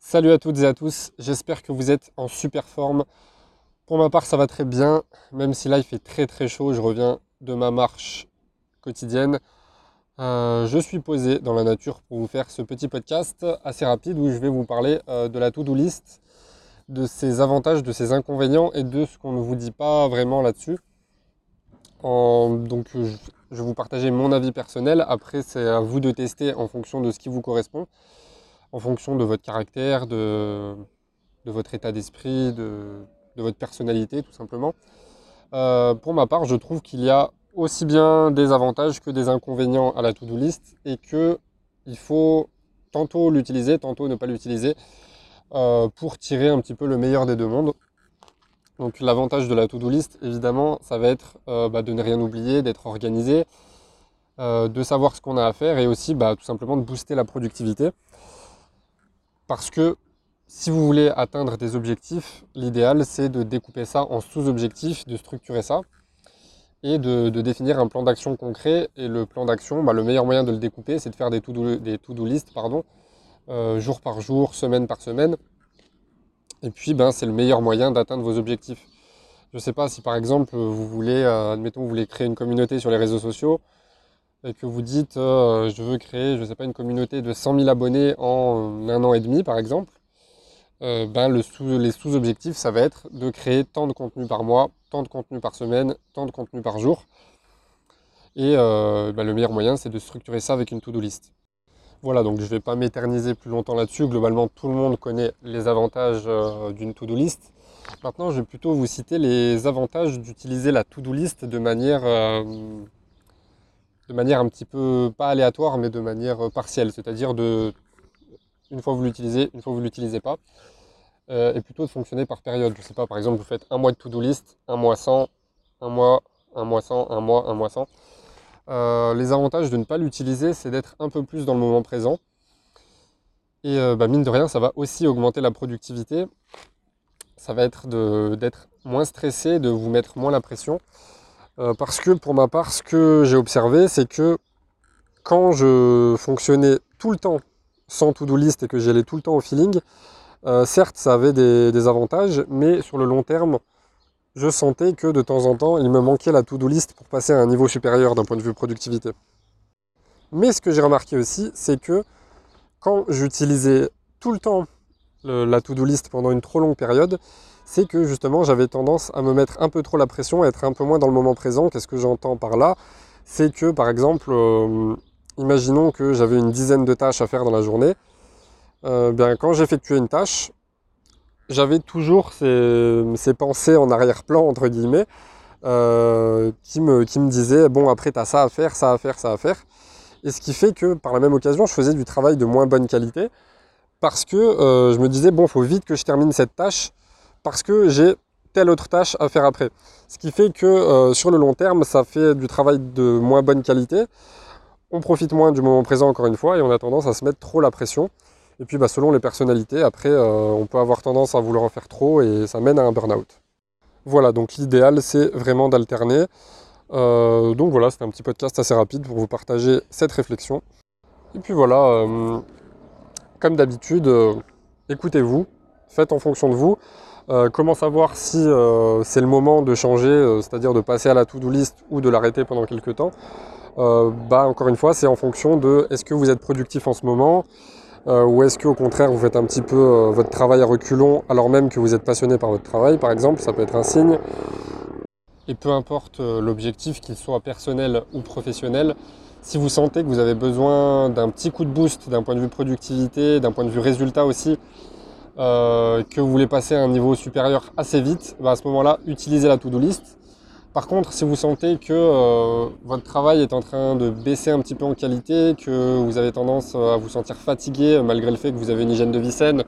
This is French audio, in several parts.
Salut à toutes et à tous, j'espère que vous êtes en super forme. Pour ma part, ça va très bien, même si là il fait très très chaud, je reviens de ma marche quotidienne. Euh, je suis posé dans la nature pour vous faire ce petit podcast assez rapide où je vais vous parler euh, de la to-do list, de ses avantages, de ses inconvénients et de ce qu'on ne vous dit pas vraiment là-dessus. donc je, je vais vous partager mon avis personnel, après c'est à vous de tester en fonction de ce qui vous correspond en fonction de votre caractère, de, votre état d'esprit, de, votre personnalité tout simplement. Euh, pour ma part, je trouve qu'il y a aussi bien des avantages que des inconvénients à la to-do list et qu'il faut tantôt l'utiliser, tantôt ne pas l'utiliser euh, pour tirer un petit peu le meilleur des deux mondes. Donc l'avantage de la to-do list, évidemment, ça va être euh, bah, de ne rien oublier, d'être organisé, de savoir ce qu'on a à faire et aussi bah, tout simplement de booster la productivité. Parce que si vous voulez atteindre des objectifs, l'idéal c'est de découper ça en sous-objectifs, de structurer ça et de, définir un plan d'action concret. Et le plan d'action, bah, le meilleur moyen de le découper, c'est de faire des to-do pardon, euh, jour par jour, semaine par semaine. Et puis, ben, c'est le meilleur moyen d'atteindre vos objectifs. Je ne sais pas si par exemple, vous voulez, euh, admettons, vous voulez créer une communauté sur les réseaux sociaux et que vous dites euh, je veux créer, je sais pas, une communauté de 100 000 abonnés en un an et demi par exemple, euh, ben le les sous-objectifs ça va être de créer tant de contenu par mois, tant de contenu par semaine, tant de contenu par jour. Et euh, ben, le meilleur moyen c'est de structurer ça avec une to-do list. Voilà, donc je ne vais pas m'éterniser plus longtemps là-dessus. Globalement, tout le monde connaît les avantages d'une to-do list. Maintenant, je vais plutôt vous citer les avantages d'utiliser la to-do list de manière de manière un petit peu, pas aléatoire, mais de manière euh, partielle, c'est-à-dire de, une fois vous l'utilisez, une fois vous l'utilisez pas, euh, et plutôt de fonctionner par période. Je sais pas, par exemple, vous faites un mois de to-do list, un mois sans, un mois, un mois sans, un mois, un mois sans. Euh, les avantages de ne pas l'utiliser, c'est d'être un peu plus dans le moment présent. Et bah, mine de rien, ça va aussi augmenter la productivité. Ça va être d'être moins stressé, de vous mettre moins la pression. Euh, parce que pour ma part, ce que j'ai observé, c'est que quand je fonctionnais tout le temps sans to-do list et que j'y allais tout le temps au feeling, euh, certes, ça avait des, avantages, mais sur le long terme, je sentais que de temps en temps, il me manquait la to-do list pour passer à un niveau supérieur d'un point de vue productivité. Mais ce que j'ai remarqué aussi, c'est que quand j'utilisais tout le temps la to-do list pendant une trop longue période, c'est que justement j'avais tendance à me mettre un peu trop la pression, à être un peu moins dans le moment présent. Qu'est-ce que j'entends par là? C'est que par exemple, euh, imaginons que j'avais une dizaine de tâches à faire dans la journée. Euh, bien, quand j'effectuais une tâche, j'avais toujours ces, pensées en arrière-plan, entre guillemets, euh, qui, me, qui me disaient, bon, après, tu as ça à faire, ça à faire, ça à faire. Et ce qui fait que, par la même occasion, je faisais du travail de moins bonne qualité, parce que je me disais, bon, il faut vite que je termine cette tâche, parce que j'ai telle autre tâche à faire après. Ce qui fait que euh, sur le long terme, ça fait du travail de moins bonne qualité. On profite moins du moment présent encore une fois et on a tendance à se mettre trop la pression. Et puis bah, selon les personnalités, après euh, on peut avoir tendance à vouloir en faire trop et ça mène à un burn-out. Voilà, donc l'idéal c'est vraiment d'alterner. Euh, donc voilà, c'était un petit podcast assez rapide pour vous partager cette réflexion. Et puis voilà, comme d'habitude, écoutez-vous, faites en fonction de vous. Euh, comment savoir si euh, c'est le moment de changer, euh, c'est-à-dire de passer à la to-do list ou de l'arrêter pendant quelques temps bah, Encore une fois, c'est en fonction de est-ce que vous êtes productif en ce moment ou est-ce qu'au contraire vous faites un petit peu votre travail à reculons alors même que vous êtes passionné par votre travail, par exemple, ça peut être un signe. Et peu importe l'objectif, qu'il soit personnel ou professionnel, si vous sentez que vous avez besoin d'un petit coup de boost d'un point de vue productivité, d'un point de vue résultat aussi, euh, que vous voulez passer à un niveau supérieur assez vite, bah, à ce moment-là, utilisez la to-do list. Par contre, si vous sentez que euh, votre travail est en train de baisser un petit peu en qualité, que vous avez tendance à vous sentir fatigué malgré le fait que vous avez une hygiène de vie saine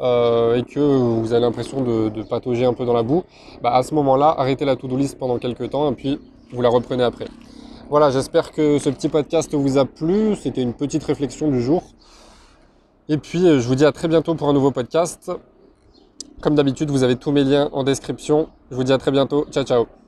euh, et que vous avez l'impression de, patauger un peu dans la boue, bah, à ce moment-là, arrêtez la to-do list pendant quelques temps et puis vous la reprenez après. Voilà, j'espère que ce petit podcast vous a plu. C'était une petite réflexion du jour. Et puis, euh, je vous dis à très bientôt pour un nouveau podcast. Comme d'habitude, vous avez tous mes liens en description. Je vous dis à très bientôt. Ciao, ciao.